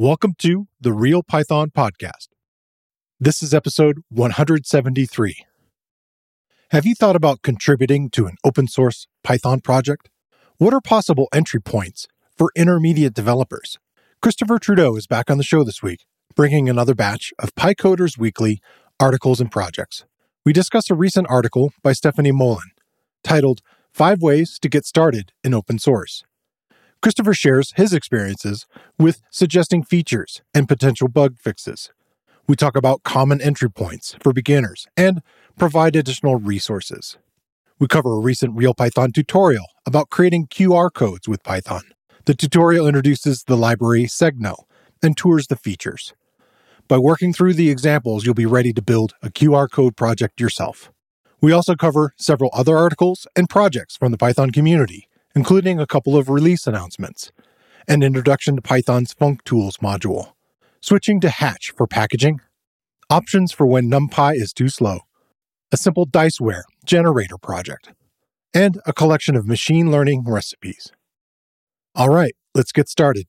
Welcome to the Real Python Podcast. This is episode 173. Have you thought about contributing to an open source Python project? What are possible entry points for intermediate developers? Christopher Trudeau is back on the show this week, bringing another batch of PyCoders Weekly articles and projects. We discuss a recent article by Stefanie Molin titled Five Ways to Get Started in Open Source. Christopher shares his experiences with suggesting features and potential bug fixes. We talk about common entry points for beginners and provide additional resources. We cover a recent RealPython tutorial about creating QR codes with Python. The tutorial introduces the library Segno and tours the features. By working through the examples, you'll be ready to build a QR code project yourself. We also cover several other articles and projects from the Python community including a couple of release announcements, an introduction to Python's functools module, switching to Hatch for packaging, options for when NumPy is too slow, a simple diceware generator project, and a collection of machine learning recipes. All right, let's get started.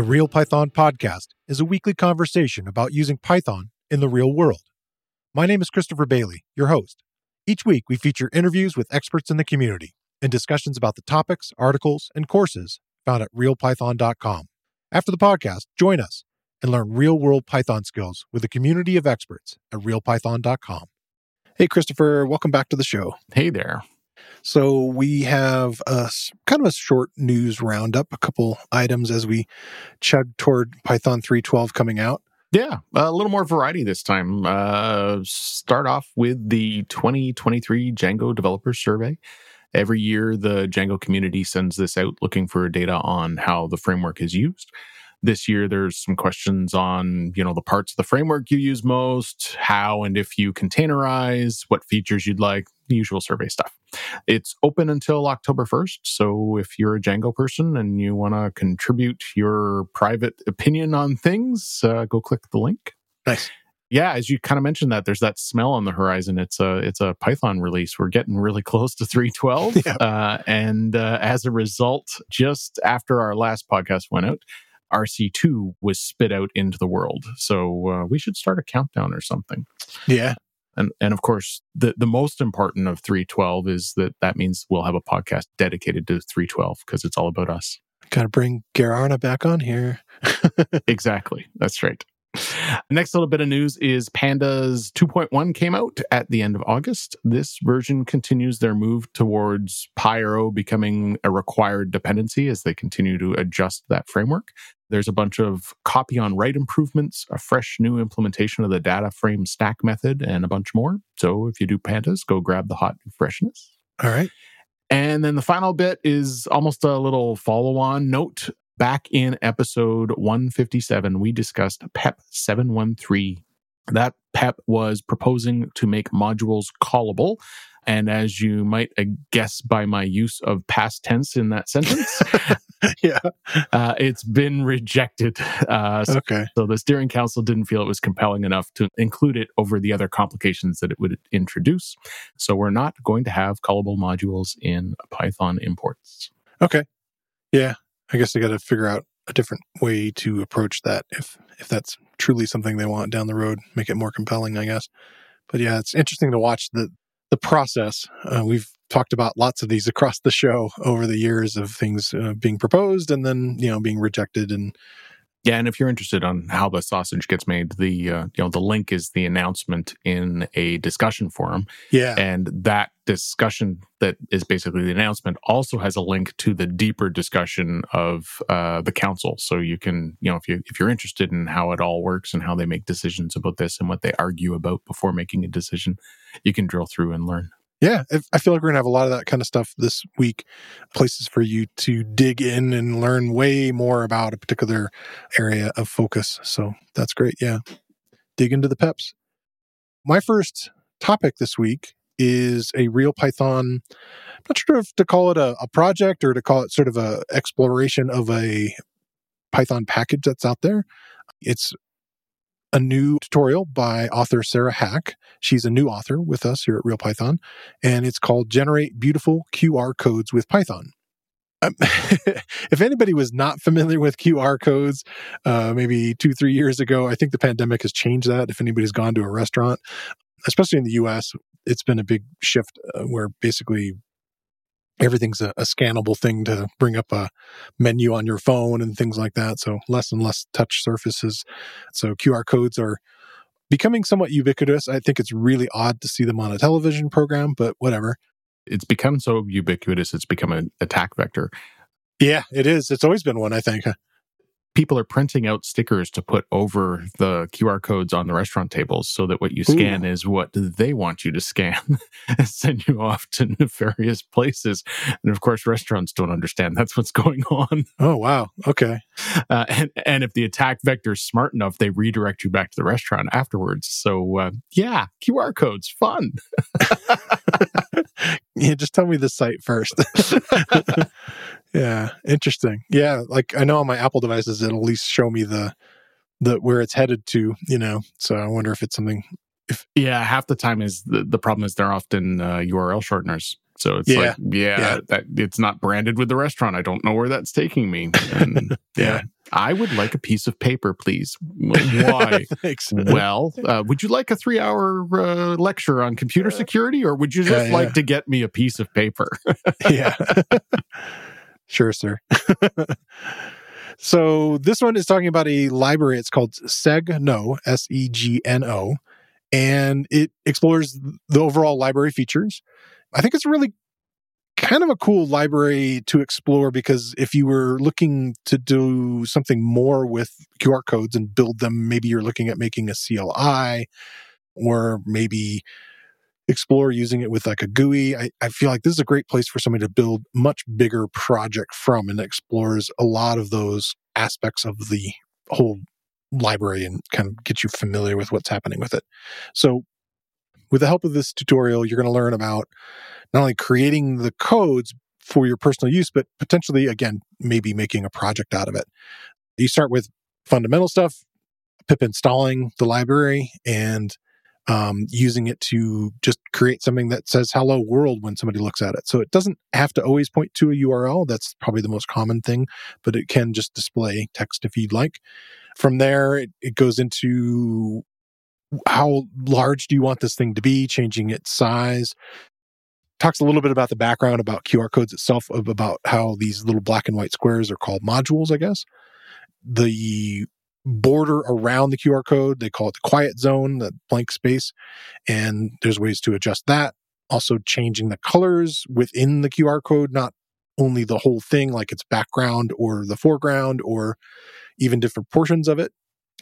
The Real Python Podcast is a weekly conversation about using Python in the real world. My name is Christopher Bailey, your host. Each week, we feature interviews with experts in the community and discussions about the topics, articles, and courses found at realpython.com. After the podcast, join us and learn real world Python skills with a community of experts at realpython.com. Hey, Christopher, welcome back to the show. Hey there. So we have a kind of a short news roundup, a couple items as we chug toward Python 3.12 coming out. Yeah, a little more variety this time. Uh, start off with the 2023 Django Developer Survey. Every year, the Django community sends this out looking for data on how the framework is used. This year, there's some questions on, you know, the parts of the framework you use most, how and if you containerize, what features you'd like, the usual survey stuff. It's open until October 1st. So if you're a Django person and you want to contribute your private opinion on things, uh, go click the link. Nice. Yeah, as you kind of mentioned that there's that smell on the horizon. It's a it's a Python release. We're getting really close to 312, yeah. uh, and uh, as a result, just after our last podcast went out, RC2 was spit out into the world. So uh, we should start a countdown or something. Yeah. And, and of course, the, the most important of 312 is that that means we'll have a podcast dedicated to 312 because it's all about us. Got to bring Geir Arne back on here. exactly. That's right. Next little bit of news is Pandas 2.1 came out at the end of August. This version continues their move towards PyArrow becoming a required dependency as they continue to adjust that framework. There's a bunch of copy on write improvements, a fresh new implementation of the data frame stack method, and a bunch more. So if you do pandas, go grab the hot freshness. All right. And then the final bit is almost a little follow on note. Back in episode 157, we discussed PEP 713. That PEP was proposing to make modules callable and as you might uh, guess by my use of past tense in that sentence, yeah, uh, it's been rejected. Uh, so, okay. So the steering council didn't feel it was compelling enough to include it over the other complications that it would introduce. So we're not going to have callable modules in Python imports. Okay. Yeah. I guess they got to figure out a different way to approach that if if that's truly something they want down the road, make it more compelling, I guess. But yeah, it's interesting to watch the the process. Uh, we've talked about lots of these across the show over the years of things uh, being proposed and then you know being rejected and yeah, and if you're interested on how the sausage gets made, the uh, you know the link is the announcement in a discussion forum. Yeah, and that discussion that is basically the announcement also has a link to the deeper discussion of uh, the council. So you can you know if you if you're interested in how it all works and how they make decisions about this and what they argue about before making a decision, you can drill through and learn. Yeah, I feel like we're going to have a lot of that kind of stuff this week. Places for you to dig in and learn way more about a particular area of focus. So that's great. Yeah. Dig into the peps. My first topic this week is a real Python. I'm not sure if to call it a, a project or to call it sort of a exploration of a Python package that's out there. It's a new tutorial by author Sarah Hack. She's a new author with us here at Real Python, and it's called Generate Beautiful QR Codes with Python. Um, if anybody was not familiar with QR codes, uh, maybe two, three years ago, I think the pandemic has changed that. If anybody's gone to a restaurant, especially in the US, it's been a big shift uh, where basically everything's a, a, scannable thing to bring up a menu on your phone and things like that. So less and less touch surfaces. So QR codes are becoming somewhat ubiquitous. I think it's really odd to see them on a television program, but whatever it's become so ubiquitous, it's become an attack vector. Yeah, it is. It's always been one, I think. People are printing out stickers to put over the QR codes on the restaurant tables so that what you scan Ooh. is what they want you to scan and send you off to nefarious places. And of course, restaurants don't understand that's what's going on. Oh, wow. Okay. Uh, and, and if the attack vector is smart enough, they redirect you back to the restaurant afterwards. So, uh, yeah, QR codes, fun. yeah, just tell me the site first. Yeah, interesting. Yeah, like I know on my Apple devices it'll at least show me the the where it's headed to, you know. So I wonder if it's something if Yeah, half the time is the, the problem is they're often uh, URL shorteners. So it's yeah. like, yeah, yeah, that it's not branded with the restaurant. I don't know where that's taking me. And yeah. yeah. I would like a piece of paper, please. Why? well, uh, would you like a three hour uh, lecture on computer security or would you just yeah, like to get me a piece of paper? yeah. sure, sir. so this one is talking about a library. It's called Segno, S E G N O, and it explores the overall library features. I think it's really kind of a cool library to explore because if you were looking to do something more with QR codes and build them, maybe you're looking at making a CLI or maybe explore using it with like a GUI. I, I feel like this is a great place for somebody to build much bigger project from and explores a lot of those aspects of the whole library and kind of get you familiar with what's happening with it. So with the help of this tutorial, you're going to learn about not only creating the codes for your personal use, but potentially, again, maybe making a project out of it. You start with fundamental stuff, pip installing the library and um, using it to just create something that says hello world when somebody looks at it. So it doesn't have to always point to a URL. That's probably the most common thing, but it can just display text if you'd like. From there, it, it goes into how large do you want this thing to be, changing its size. Talks a little bit about the background about QR codes itself, about how these little black and white squares are called modules, I guess. The border around the QR code, they call it the quiet zone, the blank space. And there's ways to adjust that. Also, changing the colors within the QR code, not only the whole thing, like its background or the foreground or even different portions of it.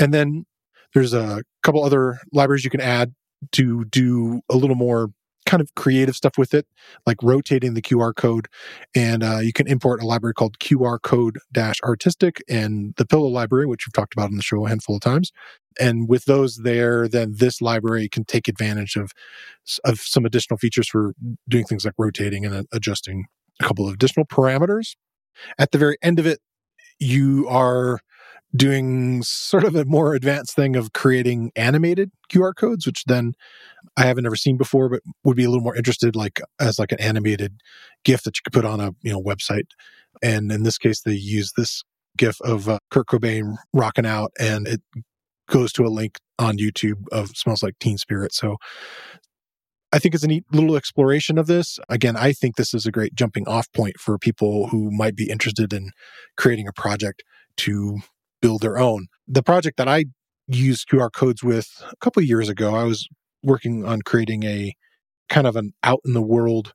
And then there's a couple other libraries you can add to do a little more kind of creative stuff with it, like rotating the QR code. And uh, you can import a library called QR code dash artistic and the pillow library, which we've talked about on the show a handful of times. And with those there, then this library can take advantage of, of some additional features for doing things like rotating and adjusting a couple of additional parameters. At the very end of it, you are doing sort of a more advanced thing of creating animated QR codes, which then I haven't ever seen before, but would be a little more interested, like as like an animated GIF that you could put on a you know website. And in this case, they use this GIF of uh, Kurt Cobain rocking out, and it goes to a link on YouTube of "Smells Like Teen Spirit." So I think it's a neat little exploration of this. Again, I think this is a great jumping off point for people who might be interested in creating a project to build their own. The project that I used QR codes with a couple of years ago, I was working on creating a kind of an out in the world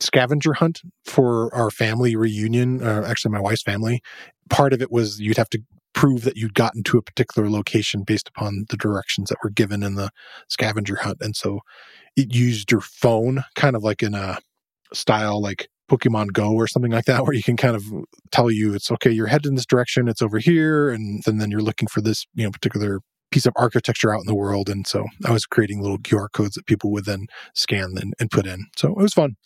scavenger hunt for our family reunion, uh, actually my wife's family. Part of it was you'd have to prove that you'd gotten to a particular location based upon the directions that were given in the scavenger hunt. And so it used your phone kind of like in a style like Pokemon Go or something like that, where you can kind of tell you it's okay, you're headed in this direction, it's over here, and, and then you're looking for this, you know, particular piece of architecture out in the world. And so I was creating little QR codes that people would then scan and, and put in. So it was fun.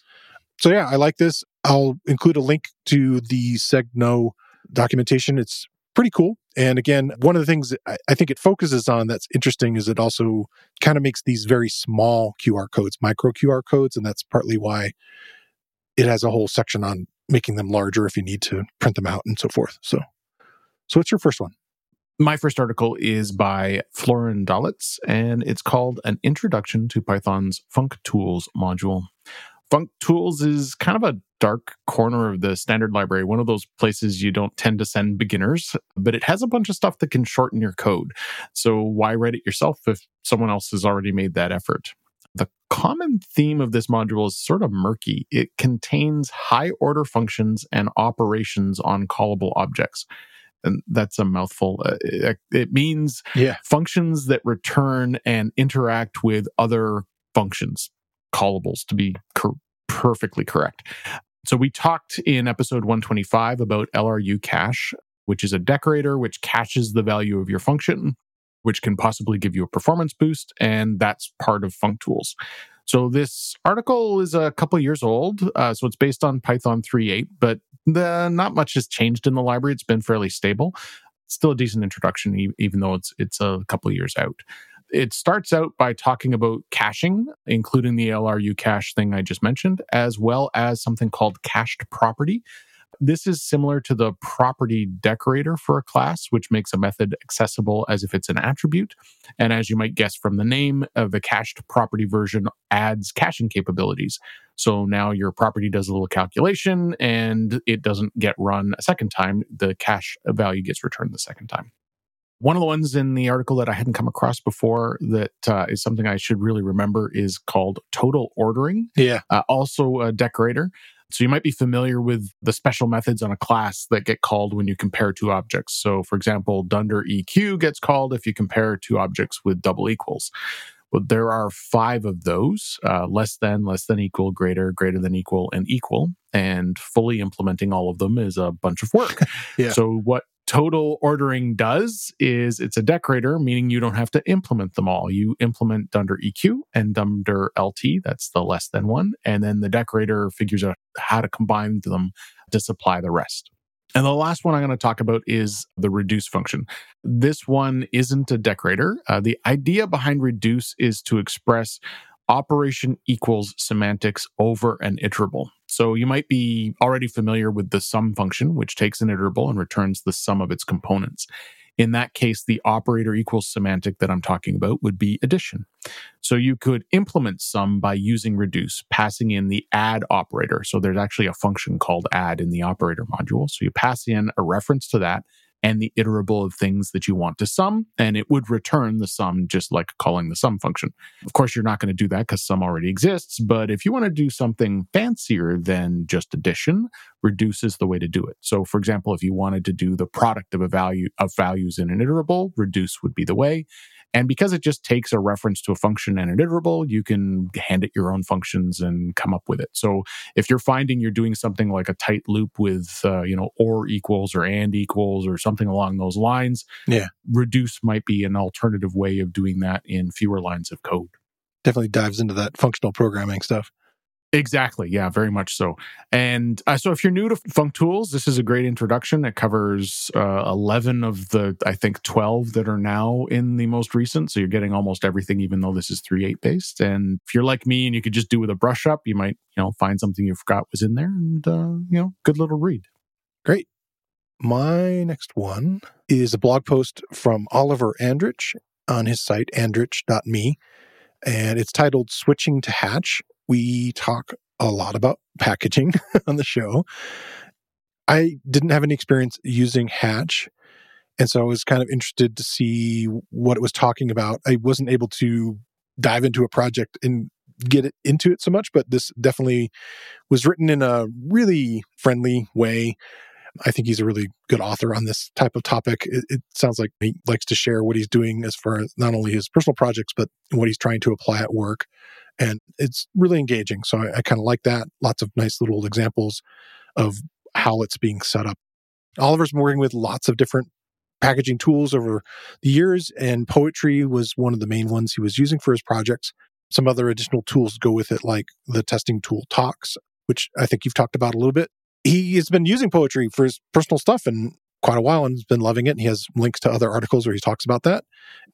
So yeah, I like this. I'll include a link to the Segno documentation. It's pretty cool. And again, one of the things I think it focuses on that's interesting is it also kind of makes these very small QR codes, micro QR codes. And that's partly why it has a whole section on making them larger if you need to print them out and so forth. So, so what's your first one? My first article is by Florian Dahlitz, and it's called An Introduction to Python's functools module. Funk Tools is kind of a dark corner of the standard library, one of those places you don't tend to send beginners, but it has a bunch of stuff that can shorten your code. So why write it yourself if someone else has already made that effort? The common theme of this module is sort of murky. It contains high order functions and operations on callable objects and that's a mouthful. Uh, it, it, means yeah. functions that return and interact with other functions, callables to be cor- perfectly correct. So we talked in episode 125 about LRU cache, which is a decorator which caches the value of your function, which can possibly give you a performance boost, and that's part of functools. So this article is a couple years old, uh, so it's based on Python 3.8, but the, not much has changed in the library. It's been fairly stable. still a decent introduction, even though it's it's a couple years out. It starts out by talking about caching, including the LRU cache thing I just mentioned, as well as something called cached property, this is similar to the property decorator for a class, which makes a method accessible as if it's an attribute. And as you might guess from the name, uh, the cached property version adds caching capabilities. So now your property does a little calculation and it doesn't get run a second time. The cache value gets returned the second time. One of the ones in the article that I hadn't come across before that uh, is something I should really remember is called total ordering. Yeah. Uh, also a decorator. So you might be familiar with the special methods on a class that get called when you compare two objects. So for example, dunder EQ gets called if you compare two objects with double equals. Well, there are five of those uh, less than, less than equal, greater, greater than equal, and equal. And fully implementing all of them is a bunch of work. yeah. So, what total ordering does is it's a decorator, meaning you don't have to implement them all. You implement dunder EQ and dunder LT, that's the less than one. And then the decorator figures out how to combine them to supply the rest. And the last one I'm going to talk about is the reduce function. This one isn't a decorator. Uh, the idea behind reduce is to express operation equals semantics over an iterable. So you might be already familiar with the sum function, which takes an iterable and returns the sum of its components. In that case, the operator equals semantic that I'm talking about would be addition. So you could implement sum by using reduce, passing in the add operator. So there's actually a function called add in the operator module. So you pass in a reference to that and the iterable of things that you want to sum, and it would return the sum just like calling the sum function. Of course, you're not going to do that because sum already exists, but if you want to do something fancier than just addition, reduce is the way to do it. So, for example, if you wanted to do the product of a value of values in an iterable, reduce would be the way. And because it just takes a reference to a function and an iterable, you can hand it your own functions and come up with it. So if you're finding you're doing something like a tight loop with, uh, you know, or equals or and equals or something along those lines, yeah, reduce might be an alternative way of doing that in fewer lines of code. Definitely dives into that functional programming stuff. Exactly. Yeah, very much so. And uh, so if you're new to functools, this is a great introduction. It covers uh, 11 of the, I think, 12 that are now in the most recent. So you're getting almost everything, even though this is 3.8 based. And if you're like me and you could just do with a brush up, you might, you know, find something you forgot was in there and, uh, you know, good little read. Great. My next one is a blog post from Oliver Andrich on his site, andrich.me. And it's titled Switching to Hatch we talk a lot about packaging on the show. I didn't have any experience using Hatch. And so I was kind of interested to see what it was talking about. I wasn't able to dive into a project and get into it so much, but this definitely was written in a really friendly way. I think he's a really good author on this type of topic. It, it, sounds like he likes to share what he's doing as far as not only his personal projects, but what he's trying to apply at work and it's really engaging. So I, I kind of like that. Lots of nice little examples of how it's being set up. Oliver's been working with lots of different packaging tools over the years, and Poetry was one of the main ones he was using for his projects. Some other additional tools go with it, like the testing tool Tox, which I think you've talked about a little bit. He has been using Poetry for his personal stuff and quite a while and has been loving it. And he has links to other articles where he talks about that.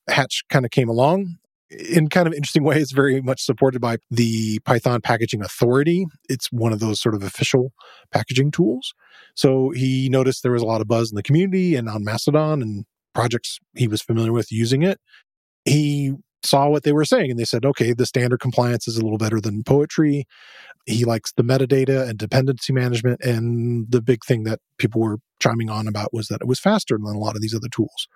Hatch kind of came along in kind of interesting way. It's very much supported by the Python Packaging Authority. It's one of those sort of official packaging tools. So he noticed there was a lot of buzz in the community and on Mastodon and projects he was familiar with using it. He saw what they were saying and they said, okay, the standard compliance is a little better than poetry. He likes the metadata and dependency management. And the big thing that people were chiming on about was that it was faster than a lot of these other tools.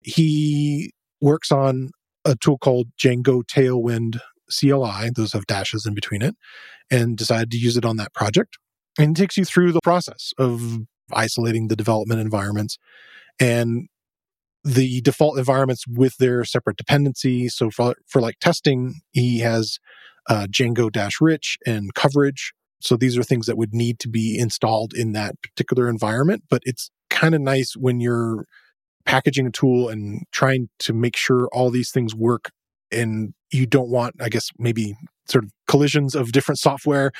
He works on a tool called Django Tailwind CLI, those have dashes in between it, and decided to use it on that project. And it takes you through the process of isolating the development environments and the default environments with their separate dependencies. So for, for like testing, he has uh, Django dash rich and coverage. So these are things that would need to be installed in that particular environment. But it's kind of nice when you're packaging a tool and trying to make sure all these things work and you don't want, I guess, maybe sort of collisions of different software.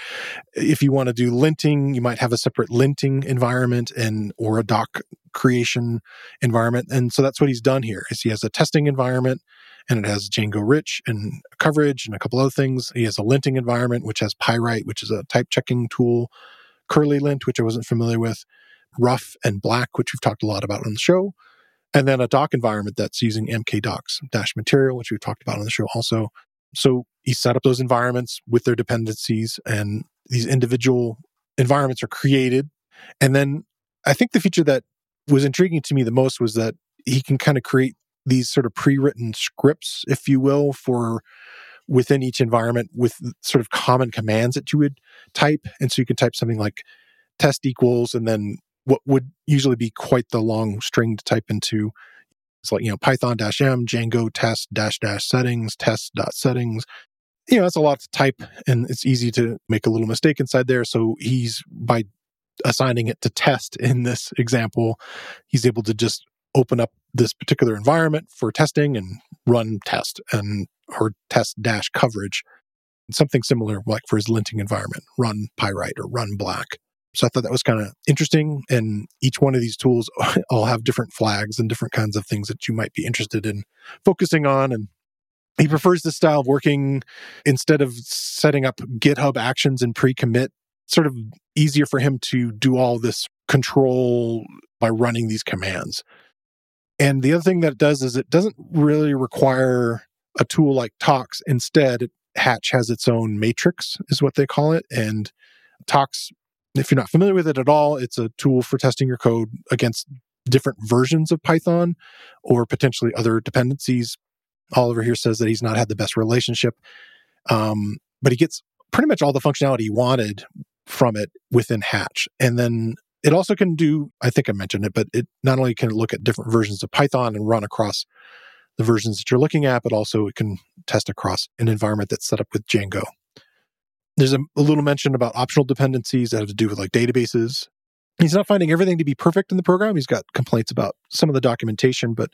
If you want to do linting, you might have a separate linting environment and or a doc creation environment. And so that's what he's done here is he has a testing environment and it has Django rich and coverage and a couple other things. He has a linting environment, which has Pyright, which is a type checking tool, curlylint, which I wasn't familiar with, Ruff and black, which we've talked a lot about on the show. And then a doc environment that's using mkdocs dash material, which we've talked about on the show also. So he set up those environments with their dependencies and these individual environments are created. And then I think the feature that was intriguing to me the most was that he can kind of create these sort of pre-written scripts, if you will, for within each environment with sort of common commands that you would type. And so you can type something like test equals and then what would usually be quite the long string to type into. It's like, you know, Python dash M, Django test dash dash settings, test dot settings. You know, that's a lot to type and it's easy to make a little mistake inside there. So he's by assigning it to test in this example, he's able to just open up this particular environment for testing and run test and or test dash coverage. Something similar like for his linting environment, run Pyright or run black. So I thought that was kind of interesting. And each one of these tools all have different flags and different kinds of things that you might be interested in focusing on. And he prefers this style of working instead of setting up GitHub actions and pre commit, sort of easier for him to do all this control by running these commands. And the other thing that it does is it doesn't really require a tool like Tox. Instead, Hatch has its own matrix, is what they call it. And Tox if you're not familiar with it at all, it's a tool for testing your code against different versions of Python or potentially other dependencies. Oliver here says that he's not had the best relationship, um, but he gets pretty much all the functionality he wanted from it within Hatch. And then it also can do, I think I mentioned it, but it not only can look at different versions of Python and run across the versions that you're looking at, but also it can test across an environment that's set up with Django. There's a, a little mention about optional dependencies that have to do with like databases. He's not finding everything to be perfect in the program. He's got complaints about some of the documentation, but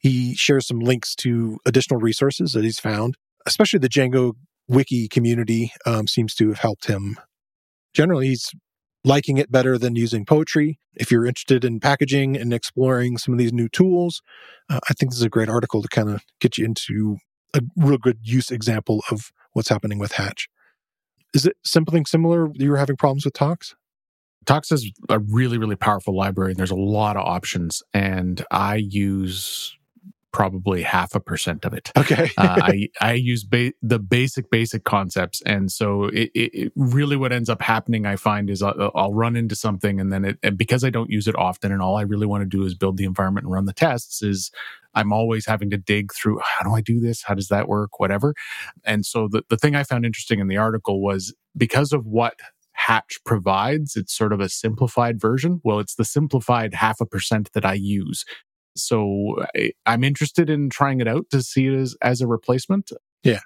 he shares some links to additional resources that he's found, especially the Django wiki community um, seems to have helped him. Generally, he's liking it better than using poetry. If you're interested in packaging and exploring some of these new tools, uh, I think this is a great article to kind of get you into a real good use example of what's happening with Hatch. Is it something similar you were having problems with Tox? Tox is a really, really powerful library and there's a lot of options. And I use probably half a percent of it. Okay. uh, I, I use ba- the basic, basic concepts. And so it, it, really what ends up happening, I find, is I'll, I'll run into something and then it, because I don't use it often and all I really want to do is build the environment and run the tests is I'm always having to dig through how do I do this? How does that work? Whatever. And so the, the thing I found interesting in the article was because of what Hatch provides, it's sort of a simplified version. Well, it's the simplified half a percent that I use. So I, am interested in trying it out to see it as, as a replacement. Yeah.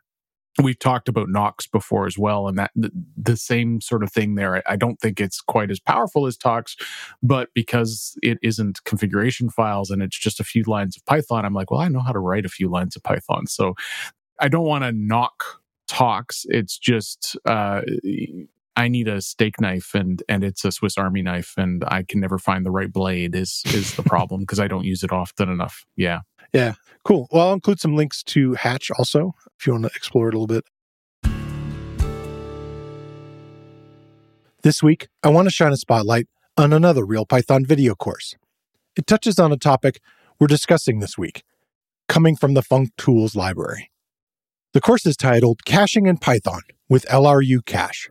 we've talked about Nox before as well, and that the, the same sort of thing there. I, I, don't think it's quite as powerful as Tox, but because it isn't configuration files and it's just a few lines of Python, I'm like, well, I know how to write a few lines of Python, so I don't want to knock Tox. It's just uh, I need a steak knife and and it's a Swiss Army knife, and I can never find the right blade. Is is the problem because I don't use it often enough. Yeah. Yeah, cool. Well, I'll include some links to Hatch also if you want to explore it a little bit. This week, I want to shine a spotlight on another Real Python video course. It touches on a topic we're discussing this week, coming from the functools library. The course is titled Caching in Python with LRU Cache.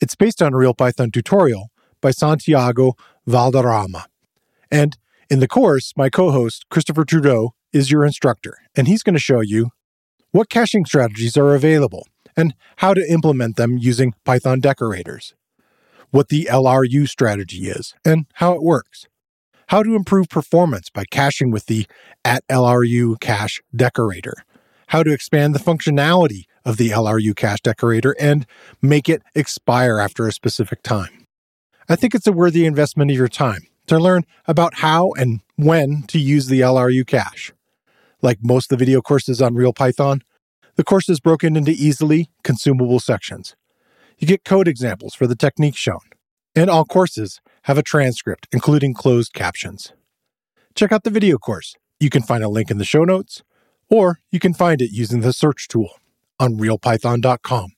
It's based on a Real Python tutorial by Santiago Valderrama. And in the course, my co host, Christopher Trudeau, is your instructor, and he's going to show you what caching strategies are available and how to implement them using Python decorators, what the LRU strategy is and how it works, how to improve performance by caching with the at LRU cache decorator, how to expand the functionality of the LRU cache decorator and make it expire after a specific time. I think it's a worthy investment of your time to learn about how and when to use the LRU cache. Like most of the video courses on Real Python, the course is broken into easily consumable sections. You get code examples for the techniques shown, and all courses have a transcript, including closed captions. Check out the video course. You can find a link in the show notes, or you can find it using the search tool on realpython.com.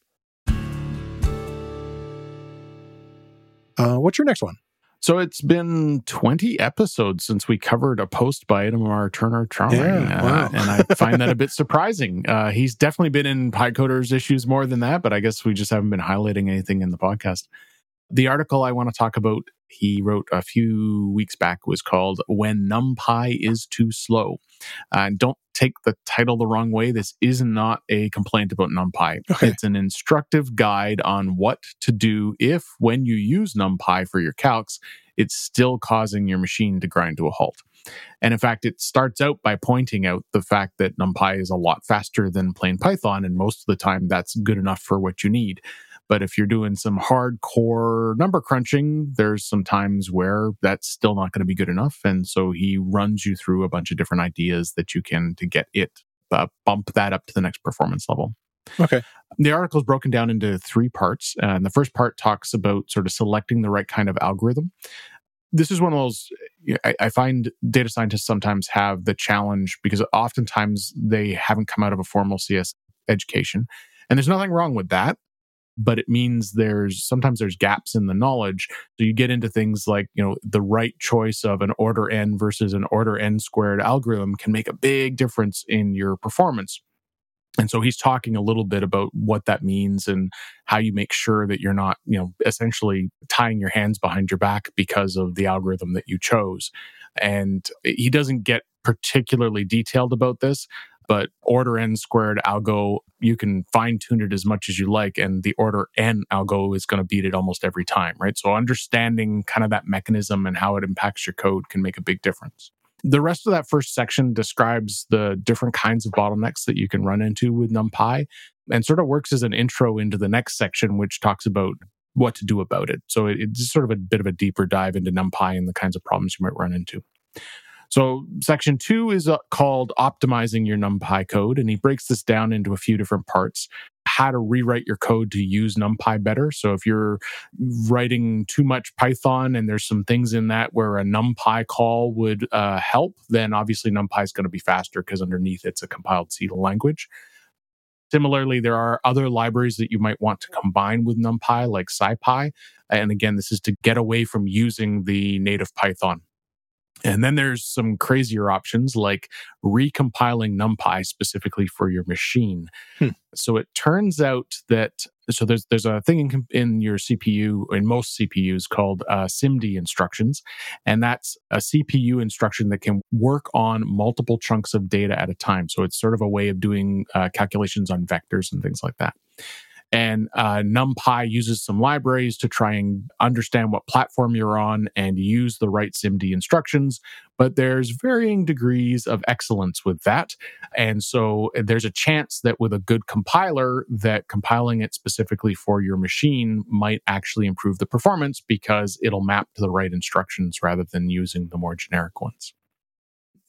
Uh, what's your next one? So it's been 20 episodes since we covered a post by Itamar Turner-Trauring. Yeah, wow. uh, and I find that a bit surprising. Uh, he's definitely been in PyCoders issues more than that, but I guess we just haven't been highlighting anything in the podcast. The article I want to talk about, he wrote a few weeks back, was called When NumPy is Too Slow. Uh, don't take the title the wrong way. This is not a complaint about NumPy. Okay. It's an instructive guide on what to do if, when you use NumPy for your calcs, it's still causing your machine to grind to a halt. And in fact, it starts out by pointing out the fact that NumPy is a lot faster than plain Python, and most of the time that's good enough for what you need. But if you're doing some hardcore number crunching, there's some times where that's still not going to be good enough. And so he runs you through a bunch of different ideas that you can to get it uh, bump that up to the next performance level. Okay. The article is broken down into three parts. And the first part talks about sort of selecting the right kind of algorithm. This is one of those, I, I find data scientists sometimes have the challenge because oftentimes they haven't come out of a formal CS education. And there's nothing wrong with that but it means there's sometimes there's gaps in the knowledge. So you get into things like, you know, the right choice of an order n versus an order n squared algorithm can make a big difference in your performance. And so he's talking a little bit about what that means and how you make sure that you're not, you know, essentially tying your hands behind your back because of the algorithm that you chose. And he doesn't get particularly detailed about this, but order n squared algo, you can fine tune it as much as you like, and the order n algo is going to beat it almost every time, right? So understanding kind of that mechanism and how it impacts your code can make a big difference. The rest of that first section describes the different kinds of bottlenecks that you can run into with NumPy and sort of works as an intro into the next section, which talks about what to do about it. So it's sort of a bit of a deeper dive into NumPy and the kinds of problems you might run into. So section two is uh, called optimizing your NumPy code, and he breaks this down into a few different parts. How to rewrite your code to use NumPy better. So if you're writing too much Python and there's some things in that where a NumPy call would uh, help, then obviously NumPy is going to be faster because underneath it's a compiled C language. Similarly, there are other libraries that you might want to combine with NumPy, like SciPy. And again, this is to get away from using the native Python and then there's some crazier options like recompiling NumPy specifically for your machine. Hmm. So it turns out that so there's there's a thing in, in your CPU in most CPUs called uh, SIMD instructions, and that's a CPU instruction that can work on multiple chunks of data at a time. So it's sort of a way of doing uh, calculations on vectors and things like that. And uh, NumPy uses some libraries to try and understand what platform you're on and use the right SIMD instructions. But there's varying degrees of excellence with that. And so uh, there's a chance that with a good compiler, that compiling it specifically for your machine might actually improve the performance because it'll map to the right instructions rather than using the more generic ones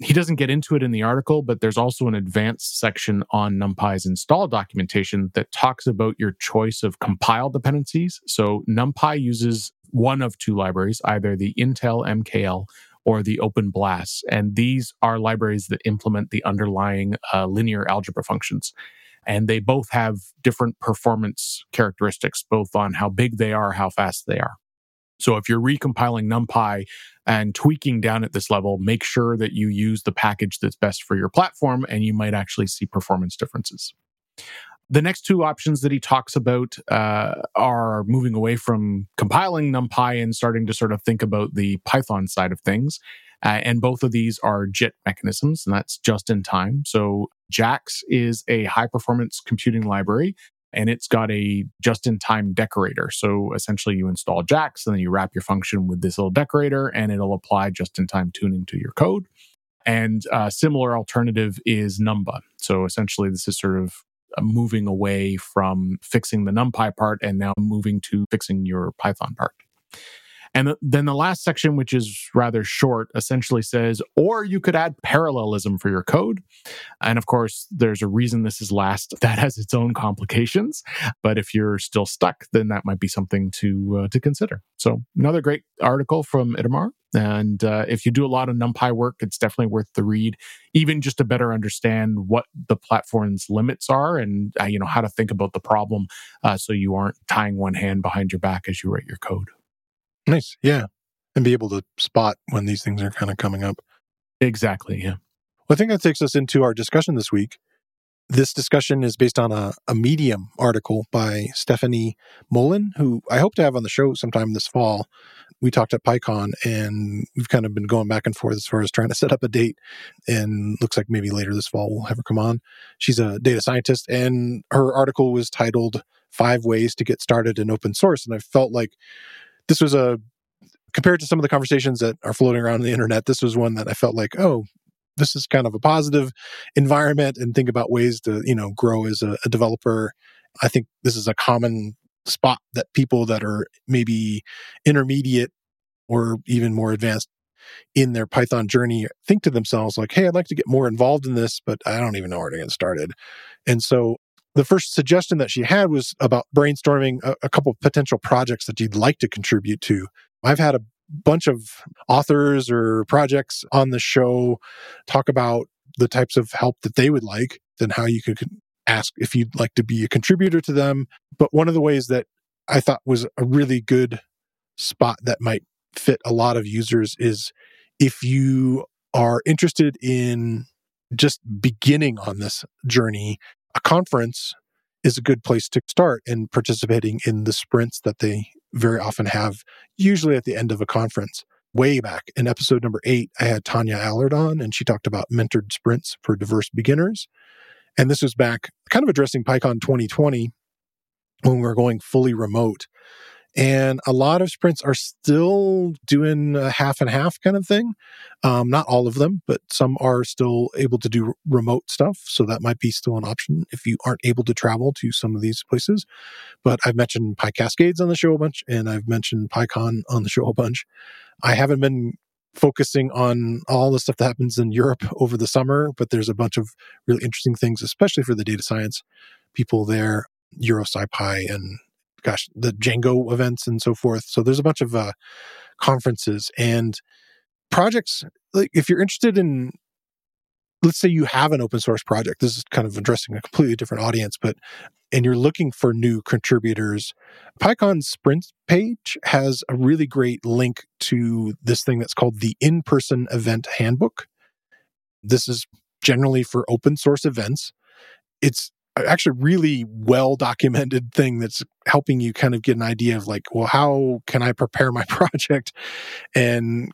he doesn't get into it in the article, but there's also an advanced section on NumPy's install documentation that talks about your choice of compile dependencies. So NumPy uses one of two libraries, either the Intel MKL or the OpenBLAS. And these are libraries that implement the underlying uh, linear algebra functions. And they both have different performance characteristics, both on how big they are, how fast they are. So if you're recompiling NumPy and tweaking down at this level, make sure that you use the package that's best for your platform, and you might actually see performance differences. The next two options that he talks about uh, are moving away from compiling NumPy and starting to sort of think about the Python side of things. Uh, and both of these are JIT mechanisms, and that's just in time. So JAX is a high performance computing library and it's got a just in time decorator. So essentially, you install JAX and then you wrap your function with this little decorator and it'll apply just in time tuning to your code. And a similar alternative is Numba. So essentially, this is sort of uh, moving away from fixing the NumPy part and now moving to fixing your Python part. And then the last section, which is rather short, essentially says, or you could add parallelism for your code. And of course, there's a reason this is last that has its own complications. But if you're still stuck, then that might be something to uh, to consider. So another great article from Itamar. And uh, if you do a lot of NumPy work, it's definitely worth the read, even just to better understand what the platform's limits are and uh, you know how to think about the problem, uh, so you aren't tying one hand behind your back as you write your code. Nice. Yeah. And be able to spot when these things are kind of coming up. Exactly. Yeah. Well, I think that takes us into our discussion this week. This discussion is based on a, a Medium article by Stefanie Molin, who I hope to have on the show sometime this fall. We talked at PyCon and we've kind of been going back and forth as far as trying to set up a date. And looks like maybe later this fall we'll have her come on. She's a data scientist and her article was titled Five Ways to Get Started in Open Source. And I felt like this was a compared to some of the conversations that are floating around on the internet this was one that i felt like oh this is kind of a positive environment and think about ways to you know grow as a, a developer. I think this is a common spot that people that are maybe intermediate or even more advanced in their python journey think to themselves like hey i'd like to get more involved in this but i don't even know where to get started. And so the first suggestion that she had was about brainstorming a, a couple potential projects that you'd like to contribute to. I've had a bunch of authors or projects on the show talk about the types of help that they would like and how you could ask if you'd like to be a contributor to them. But one of the ways that I thought was a really good spot that might fit a lot of users is if you are interested in just beginning on this journey a conference is a good place to start in participating in the sprints that they very often have, usually at the end of a conference. Way back in episode number eight, I had Tania Allard on, and she talked about mentored sprints for diverse beginners. And this was back kind of addressing PyCon 2020 when we were going fully remote. And a lot of sprints are still doing a half and half kind of thing. Um, not all of them, but some are still able to do remote stuff. So that might be still an option if you aren't able to travel to some of these places. But I've mentioned PyCascades on the show a bunch, and I've mentioned PyCon on the show a bunch. I haven't been focusing on all the stuff that happens in Europe over the summer, but there's a bunch of really interesting things, especially for the data science people there, EuroSciPy and gosh, the Django events and so forth. So there's a bunch of uh, conferences and projects. Like if you're interested in, let's say you have an open source project. This is kind of addressing a completely different audience, but and you're looking for new contributors, PyCon's Sprint page has a really great link to this thing that's called the in-person event handbook. This is generally for open source events. It's actually really well documented thing that's helping you kind of get an idea of like well how can i prepare my project and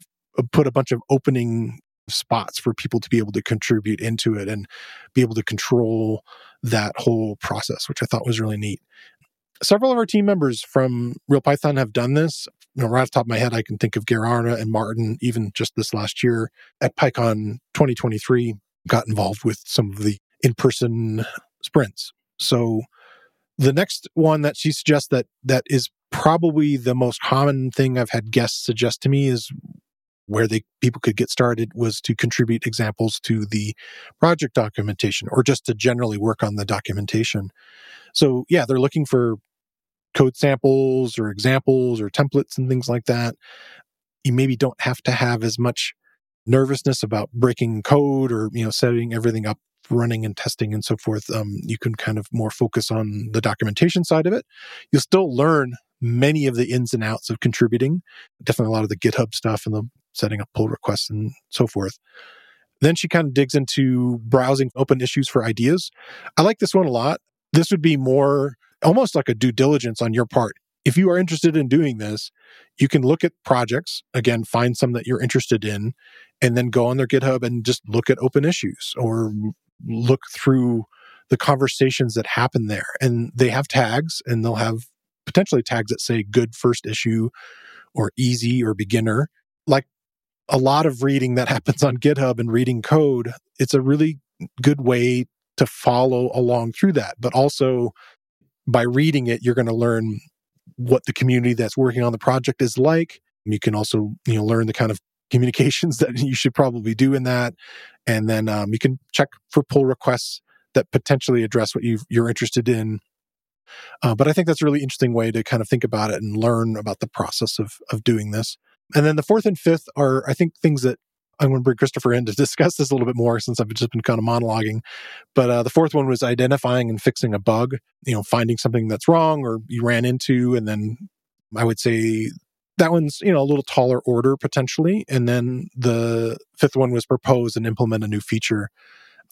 put a bunch of opening spots for people to be able to contribute into it and be able to control that whole process which i thought was really neat Several of our team members from Real Python have done this. You know, right off the top of my head, I can think of Geir Arne and Martin, even just this last year at PyCon 2023, got involved with some of the in person sprints. So the next one that she suggests that that is probably the most common thing I've had guests suggest to me is where they people could get started was to contribute examples to the project documentation or just to generally work on the documentation. So yeah, they're looking for code samples or examples or templates and things like that. You maybe don't have to have as much nervousness about breaking code or you know setting everything up running and testing and so forth um, you can kind of more focus on the documentation side of it. You'll still learn many of the ins and outs of contributing definitely a lot of the github stuff and the setting up pull requests and so forth. Then she kind of digs into browsing open issues for ideas. I like this one a lot. This would be more almost like a due diligence on your part. If you are interested in doing this, you can look at projects, again, find some that you're interested in, and then go on their GitHub and just look at open issues or look through the conversations that happen there. And they have tags and they'll have potentially tags that say good first issue or easy or beginner. Like a lot of reading that happens on GitHub and reading code, it's a really good way to follow along through that. But also by reading it, you're going to learn what the community that's working on the project is like. You can also, you know, learn the kind of communications that you should probably do in that. And then um, you can check for pull requests that potentially address what you are interested in. Uh, but I think that's a really interesting way to kind of think about it and learn about the process of, of doing this. And then the fourth and fifth are, I think, things that I'm going to bring Christopher in to discuss this a little bit more since I've just been kind of monologuing. But uh, the fourth one was identifying and fixing a bug, you know, finding something that's wrong or you ran into. And then I would say that one's, you know, a little taller order potentially. And then the fifth one was propose and implement a new feature.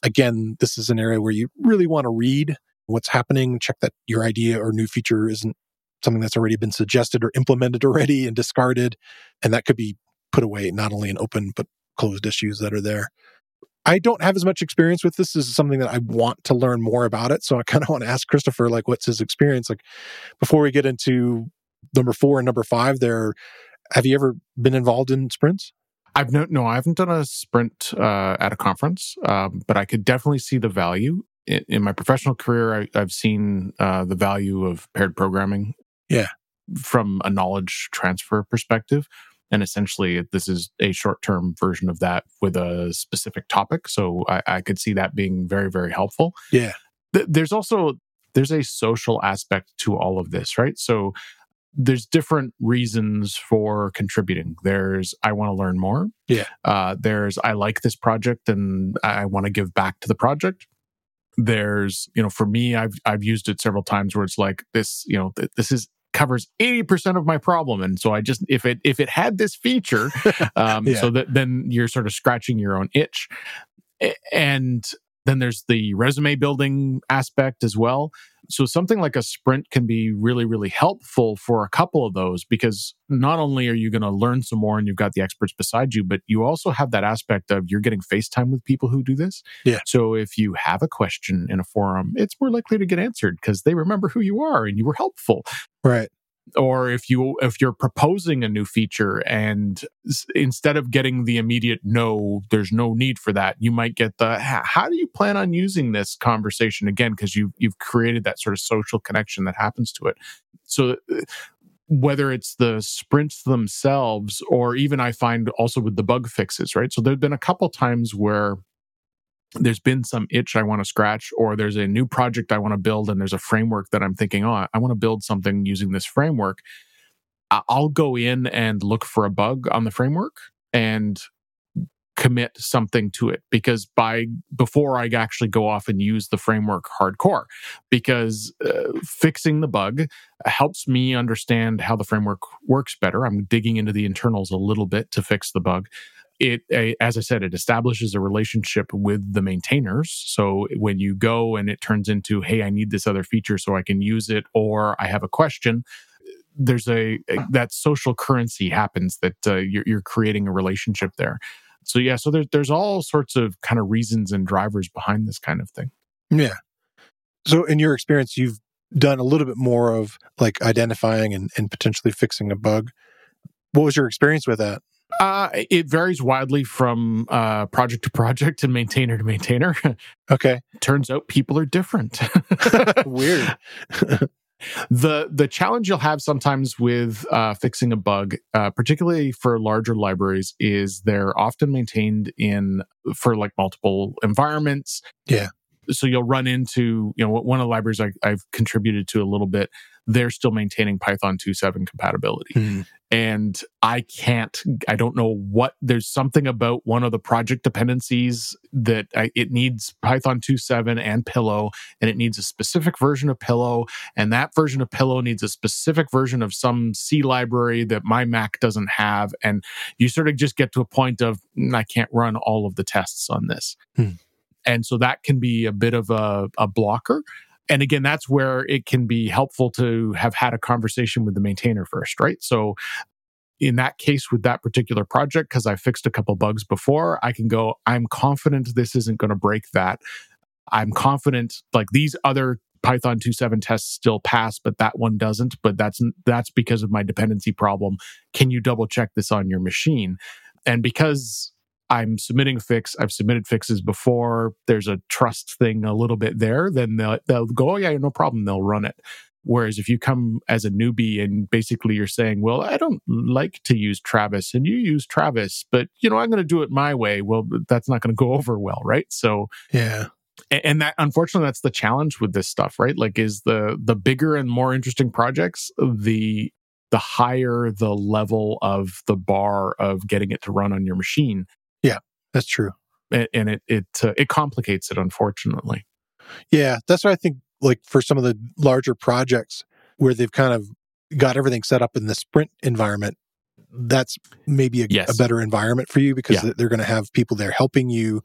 Again, this is an area where you really want to read what's happening, check that your idea or new feature isn't something that's already been suggested or implemented already and discarded. And that could be put away not only in open, but closed issues that are there. I don't have as much experience with this. This is something that I want to learn more about it. So I kind of want to ask Christopher, like, what's his experience? Like, before we get into number four and number five, there, have you ever been involved in sprints? I've no, no, I haven't done a sprint uh, at a conference, um, but I could definitely see the value in, in my professional career. I, have seen uh, the value of paired programming. Yeah, from a knowledge transfer perspective. And essentially, this is a short term version of that with a specific topic. So I, I, could see that being very, very helpful. Yeah. Th- there's also there's a social aspect to all of this, right? So there's different reasons for contributing. There's I want to learn more. Yeah. Uh, there's I like this project and I want to give back to the project. There's you know for me I've I've used it several times where it's like this you know th- this is covers 80% of my problem and so i just if it if it had this feature um yeah. so that then you're sort of scratching your own itch and then there's the resume building aspect as well so something like a sprint can be really really helpful for a couple of those because not only are you going to learn some more and you've got the experts beside you but you also have that aspect of you're getting facetime with people who do this. Yeah. So if you have a question in a forum it's more likely to get answered because they remember who you are and you were helpful. Right or if you if you're proposing a new feature and instead of getting the immediate no there's no need for that you might get the how do you plan on using this conversation again? Because you you've created that sort of social connection that happens to it. So uh, whether it's the sprints themselves or even i find also with the bug fixes right? So there've been a couple times where there's been some itch I want to scratch, or there's a new project I want to build, and there's a framework that I'm thinking, oh, I want to build something using this framework. I'll go in and look for a bug on the framework and commit something to it because by before I actually go off and use the framework hardcore because uh, fixing the bug helps me understand how the framework works better. I'm digging into the internals a little bit to fix the bug it as i said it establishes a relationship with the maintainers. So when you go and it turns into hey i need this other feature so i can use it or i have a question there's a, a that social currency happens that uh, you're, you're creating a relationship there. So yeah so there's there's all sorts of kind of reasons and drivers behind this kind of thing. Yeah. So in your experience you've done a little bit more of like identifying and, and potentially fixing a bug. What was your experience with that? Uh, it varies widely from uh, project to project and maintainer to maintainer. Okay. Turns out people are different. Weird. the the challenge you'll have sometimes with uh, fixing a bug, uh, particularly for larger libraries, is they're often maintained in for like multiple environments. Yeah. So you'll run into you know one of the libraries I, I've contributed to a little bit. They're still maintaining Python 2.7 compatibility, Hmm. and I can't. I don't know what. There's something about one of the project dependencies that I, it needs Python 2.7 and Pillow, and it needs a specific version of Pillow, and that version of Pillow needs a specific version of some C library that my Mac doesn't have, and you sort of just get to a point of "Mm, I can't run all of the tests on this, Hmm. and so that can be a bit of a, a blocker. And again, that's where it can be helpful to have had a conversation with the maintainer first, right? So in that case with that particular project because i fixed a couple bugs before i can go i'm confident this isn't going to break that. I'm confident like these other python 2.7 tests still pass but that one doesn't but that's that's because of my dependency problem. Can you double check this on your machine? And because i'm submitting a fix i've submitted fixes before there's a trust thing a little bit there then they'll, they'll go oh yeah no problem they'll run it Whereas if you come as a newbie and basically you're saying, well, I don't like to use Travis and you use Travis, but you know, I'm going to do it my way. Well, that's not going to go over well. Right. So, Yeah. and that unfortunately that's the challenge with this stuff, right? Like is the, the bigger and more interesting projects, the, the higher the level of the bar of getting it to run on your machine. That's true. A- And it, it, uh, it complicates it, unfortunately. Yeah. That's what I think, like for some of the larger projects where they've kind of got everything set up in the sprint environment, that's maybe a, Yes. a better environment for you because Yeah. they're going to have people there helping you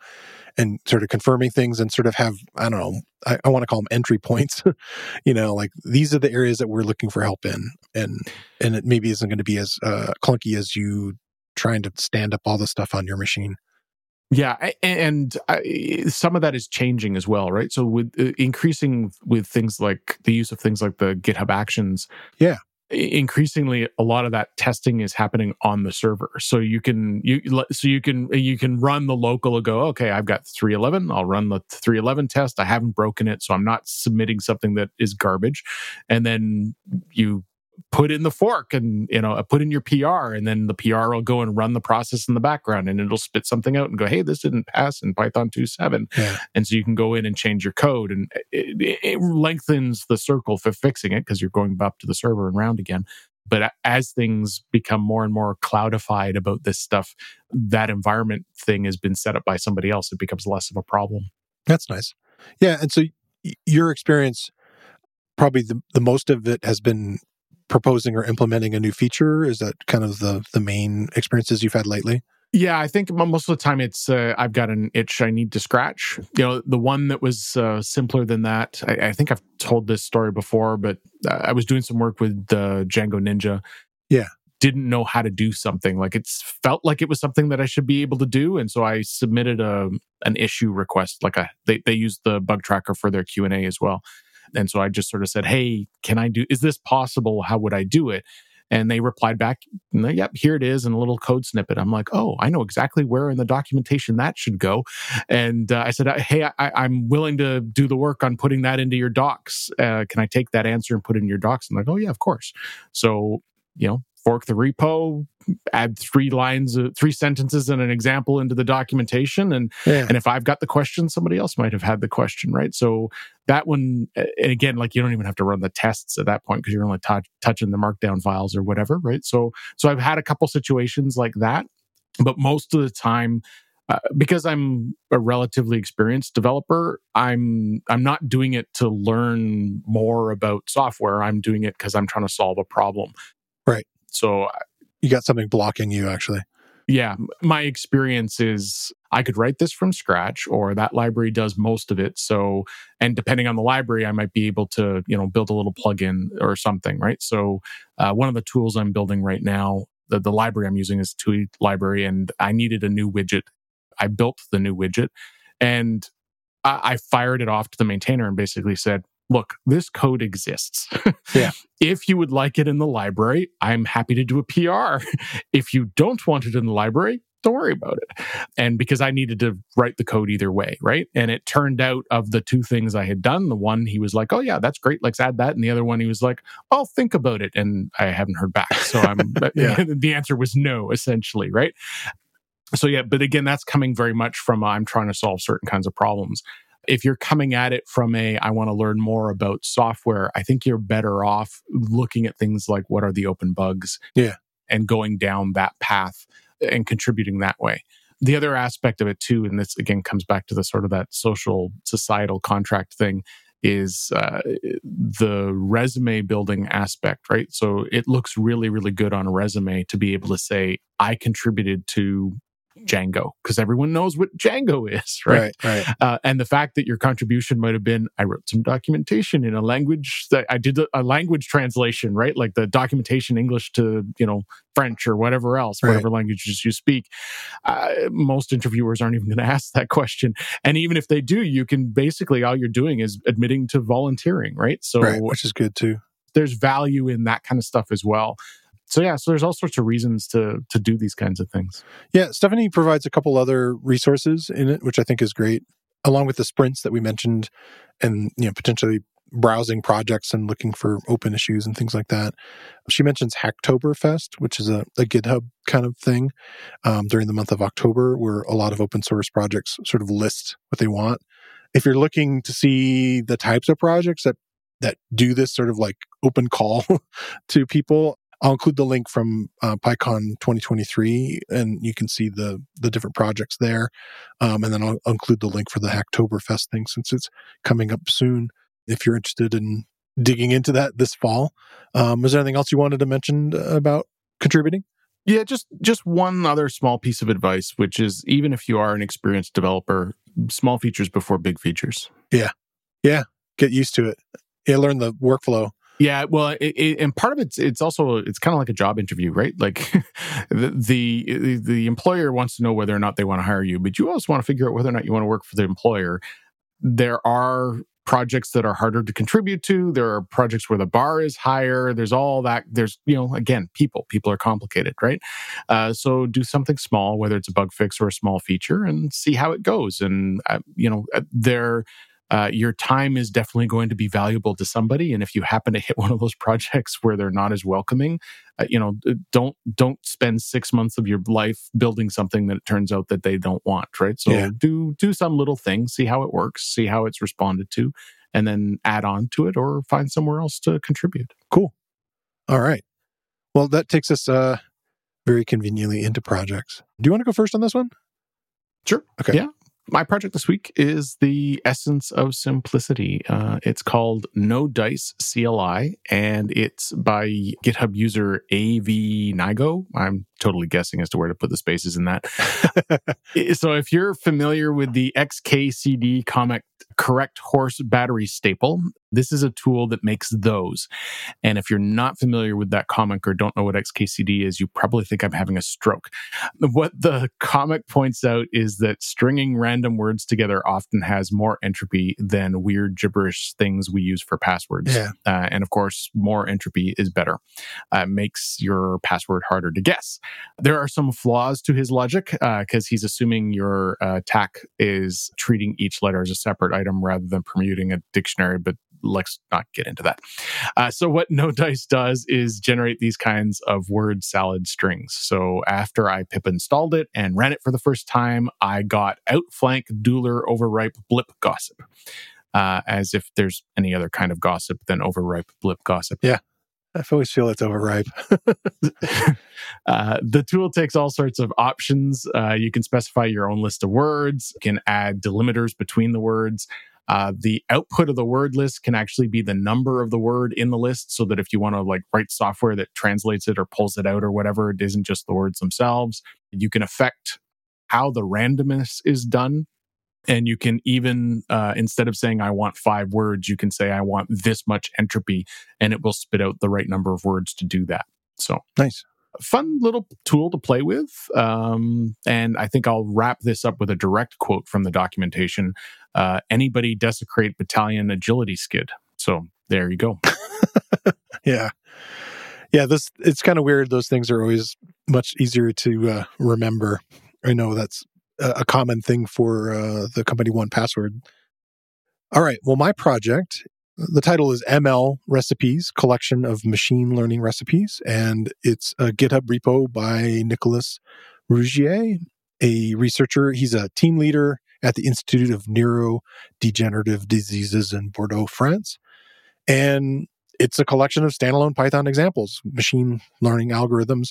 and sort of confirming things and sort of have, I don't know, I, I want to call them entry points. you know, like these are the areas that we're looking for help in. And, and it maybe isn't going to be as uh, clunky as you trying to stand up all the stuff on your machine. Yeah, and I, some of that is changing as well, right? So with uh, increasing with things like the use of things like the GitHub Actions, Yeah. increasingly a lot of that testing is happening on the server. So you can you so you can you can run the local and go, okay, I've got 311, I'll run the 311 test. I haven't broken it, so I'm not submitting something that is garbage, and then you put in the fork and you know put in your PR and then the PR will go and run the process in the background and it'll spit something out and go hey this didn't pass in Python 2.7 Yeah. and so you can go in and change your code and it, it, lengthens the circle for fixing it because you're going up to the server and round again but as things become more and more cloudified about this stuff that environment thing has been set up by somebody else it becomes less of a problem That's nice. Yeah. And so your experience, probably the, the most of it has been proposing or implementing a new feature. Is that kind of the, the main experiences you've had lately? Yeah, I think most of the time it's uh, I've got an itch I need to scratch. You know, the one that was uh, simpler than that. I, I think I've told this story before, but uh, I was doing some work with uh, Django Ninja. Yeah. didn't know how to do something. Like it's felt like it was something that I should be able to do, and so I submitted a an issue request. Like a they they used the bug tracker for their Q and A as well, and so I just sort of said, "Hey, can I do? Is this possible? How would I do it?" And they replied back, yep, here it is, and a little code snippet. I'm like, oh, I know exactly where in the documentation that should go. And uh, I said, hey, I, I'm willing to do the work on putting that into your docs. Uh, can I take that answer and put it in your docs? And like, oh yeah, of course. So you know, fork the repo, add three lines, uh, three sentences, and an example into the documentation, and Yeah. and if I've got the question, somebody else might have had the question, right? So that one, and again, like you don't even have to run the tests at that point because you're only tou- touching the markdown files or whatever, right? So, so I've had a couple situations like that, but most of the time, uh, because I'm a relatively experienced developer, I'm I'm not doing it to learn more about software. I'm doing it because I'm trying to solve a problem. Right. So You got something blocking you actually. yeah, my experience is I could write this from scratch, or that library does most of it. So, and depending on the library, I might be able to, you know, build a little plugin or something, right? So, uh, one of the tools I'm building right now, the, the library I'm using is TUI library, and I needed a new widget. I built the new widget, and I, I fired it off to the maintainer and basically said, look, this code exists. Yeah. if you would like it in the library, I'm happy to do a PR. if you don't want it in the library, don't worry about it. And because I needed to write the code either way, right? And it turned out of the two things I had done, the one he was like, "Oh yeah, that's great, let's add that," and the other one he was like, "I'll think about it," and I haven't heard back. So I'm Yeah. the answer was no, essentially, right? So yeah, but again, that's coming very much from I'm trying to solve certain kinds of problems. If you're coming at it from a I want to learn more about software, I think you're better off looking at things like what are the open bugs, Yeah. and going down that path and contributing that way. The other aspect of it too, and this again comes back to the sort of that social societal contract thing, is uh, the resume building aspect, right? So it looks really, really good on a resume to be able to say, I contributed to Django because everyone knows what Django is, right? Right. Right. Uh, and the fact that your contribution might have been, I wrote some documentation in a language that I did a, a language translation, right? Like the documentation English to, you know, French or whatever else, Right. whatever languages you speak. Uh, most interviewers aren't even going to ask that question. And even if they do, you can basically, all you're doing is admitting to volunteering, right? So right. Which is good too. there's value in that kind of stuff as well. So yeah, so there's all sorts of reasons to to do these kinds of things. Yeah, Stefanie provides a couple other resources in it, which I think is great, along with the sprints that we mentioned, and you know potentially browsing projects and looking for open issues and things like that. She mentions Hacktoberfest, which is a, a GitHub kind of thing um, during the month of October, where a lot of open source projects sort of list what they want. If you're looking to see the types of projects that that do this sort of like open call to people, I'll include the link from uh, PyCon 2023, and you can see the the different projects there. Um, and then I'll, I'll include the link for the Hacktoberfest thing since it's coming up soon. If you're interested in digging into that this fall, um, is there anything else you wanted to mention uh, about contributing? Yeah, just just one other small piece of advice, which is even if you are an experienced developer, small features before big features. Yeah, yeah, get used to it. Yeah, learn the workflow. Yeah, well, it, it, and part of it's it's also it's kind of like a job interview, right? Like the, the the employer wants to know whether or not they want to hire you, but you also want to figure out whether or not you want to work for the employer. There are projects that are harder to contribute to. There are projects where the bar is higher. There's all that. There's you know again, people people are complicated, right? Uh, so do something small, whether it's a bug fix or a small feature, and see how it goes. And uh, you know uh, there uh, your time is definitely going to be valuable to somebody and if you happen to hit one of those projects where they're not as welcoming uh, you know don't don't spend six months of your life building something that it turns out that they don't want right so Yeah. do do some little thing see how it works see how it's responded to and then add on to it or find somewhere else to contribute Cool. All right. Well, that takes us uh, very conveniently into projects. Do you want to go first on this one? Sure. Okay. Yeah. My project this week is the essence of simplicity. Uh, it's called No Dice CLI, and it's by GitHub user AV Nigo. I'm totally guessing as to where to put the spaces in that. So, if you're familiar with the XKCD comic correct horse battery staple, this is a tool that makes those. And if you're not familiar with that comic or don't know what XKCD is, you probably think I'm having a stroke. What the comic points out is that stringing random words together often has more entropy than weird gibberish things we use for passwords. Yeah. Uh, and of course, more entropy is better. Uh, makes your password harder to guess. There are some flaws to his logic because he's assuming your uh, TAC is treating each letter as a separate item rather than permuting a dictionary, but let's not get into that. Uh, so, what No Dice does is generate these kinds of word salad strings. So, after I pip installed it and ran it for the first time, I got outflank, dueler, overripe, blip gossip. Uh, as if there's any other kind of gossip than overripe blip gossip. I always feel it's overripe. uh, the tool takes all sorts of options. Uh, you can specify your own list of words, you can add delimiters between the words. Uh, the output of the word list can actually be the number of the word in the list so that if you want to like write software that translates it or pulls it out or whatever, it isn't just the words themselves. You can affect how the randomness is done. And you can even, uh, instead of saying, I want five words, you can say, I want this much entropy, and it will spit out the right number of words to do that. So, nice. fun little tool to play with. Um, and I think I'll wrap this up with a direct quote from the documentation. Uh, anybody desecrate battalion agility skid. So there you go. yeah. Yeah, this it's kind of weird. Those things are always much easier to uh, remember. I know that's a, common thing for uh, the company 1Password. All right. Well, my project, the title is ML Recipes Collection of Machine Learning Recipes, and it's a GitHub repo by Nicolas Rougier, a researcher. He's a team leader at the Institute of Neurodegenerative Diseases in Bordeaux, France. And it's a collection of standalone Python examples, machine learning algorithms.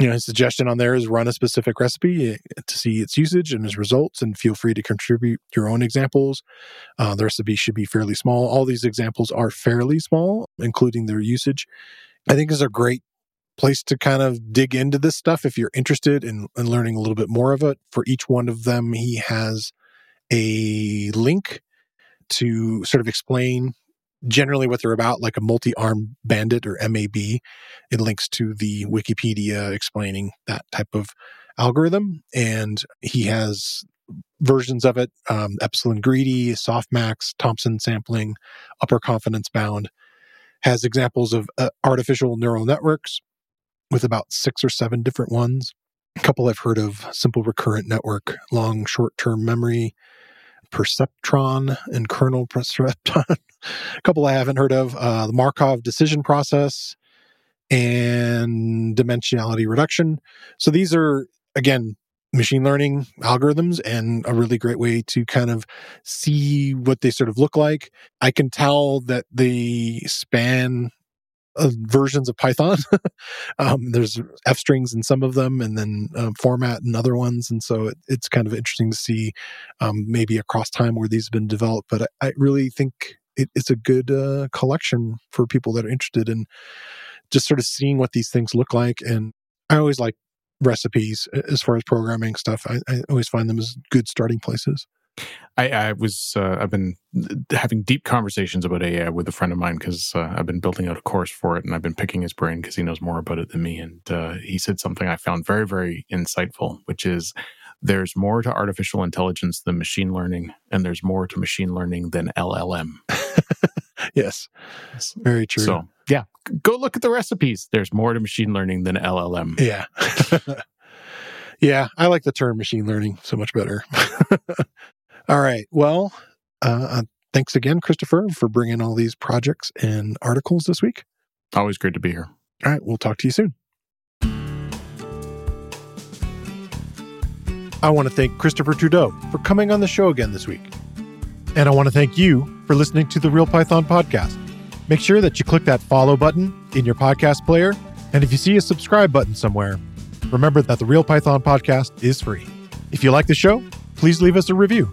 You know, his suggestion on there is run a specific recipe eh, to see its usage and its results, and feel free to contribute your own examples. Uh, the recipe should be fairly small. All these examples are fairly small, including their usage. I think is a great place to kind of dig into this stuff if you're interested in, in learning a little bit more of it. For each one of them, he has a link to sort of explain generally what they're about, like a multi-arm bandit or MAB. It links to the Wikipedia explaining that type of algorithm, and he has versions of it: um, Epsilon Greedy, Softmax, Thompson sampling, Upper Confidence Bound. Has examples of uh, artificial neural networks with about six or seven different ones. A couple I've heard of: simple recurrent network, long short-term memory, perceptron and kernel perceptron. a couple I haven't heard of uh, the Markov decision process and dimensionality reduction. So these are, again, machine learning algorithms and a really great way to kind of see what they sort of look like. I can tell that they span uh, versions of Python. um, there's F strings in some of them, and then um, format in other ones, and so it, it's kind of interesting to see um, maybe across time where these have been developed. But I, I really think it, it's a good uh, collection for people that are interested in just sort of seeing what these things look like. And I always like recipes as far as programming stuff. I, I always find them as good starting places. I, I was uh, I've been having deep conversations about AI with a friend of mine because uh, I've been building out a course for it and I've been picking his brain because he knows more about it than me. And uh, he said something I found very very insightful, which is there's more to artificial intelligence than machine learning, and there's more to machine learning than LLM. yes, very true. So yeah, go look at the recipes. There's more to machine learning than LLM. Yeah. yeah, I like the term machine learning so much better. All right. Well, uh, uh, thanks again, Christopher, for bringing all these projects and articles this week. Always great to be here. All right. We'll talk to you soon. I want to thank Christopher Trudeau for coming on the show again this week. And I want to thank you for listening to the Real Python podcast. Make sure that you click that follow button in your podcast player. And if you see a subscribe button somewhere, remember that the Real Python podcast is free. If you like the show, please leave us a review.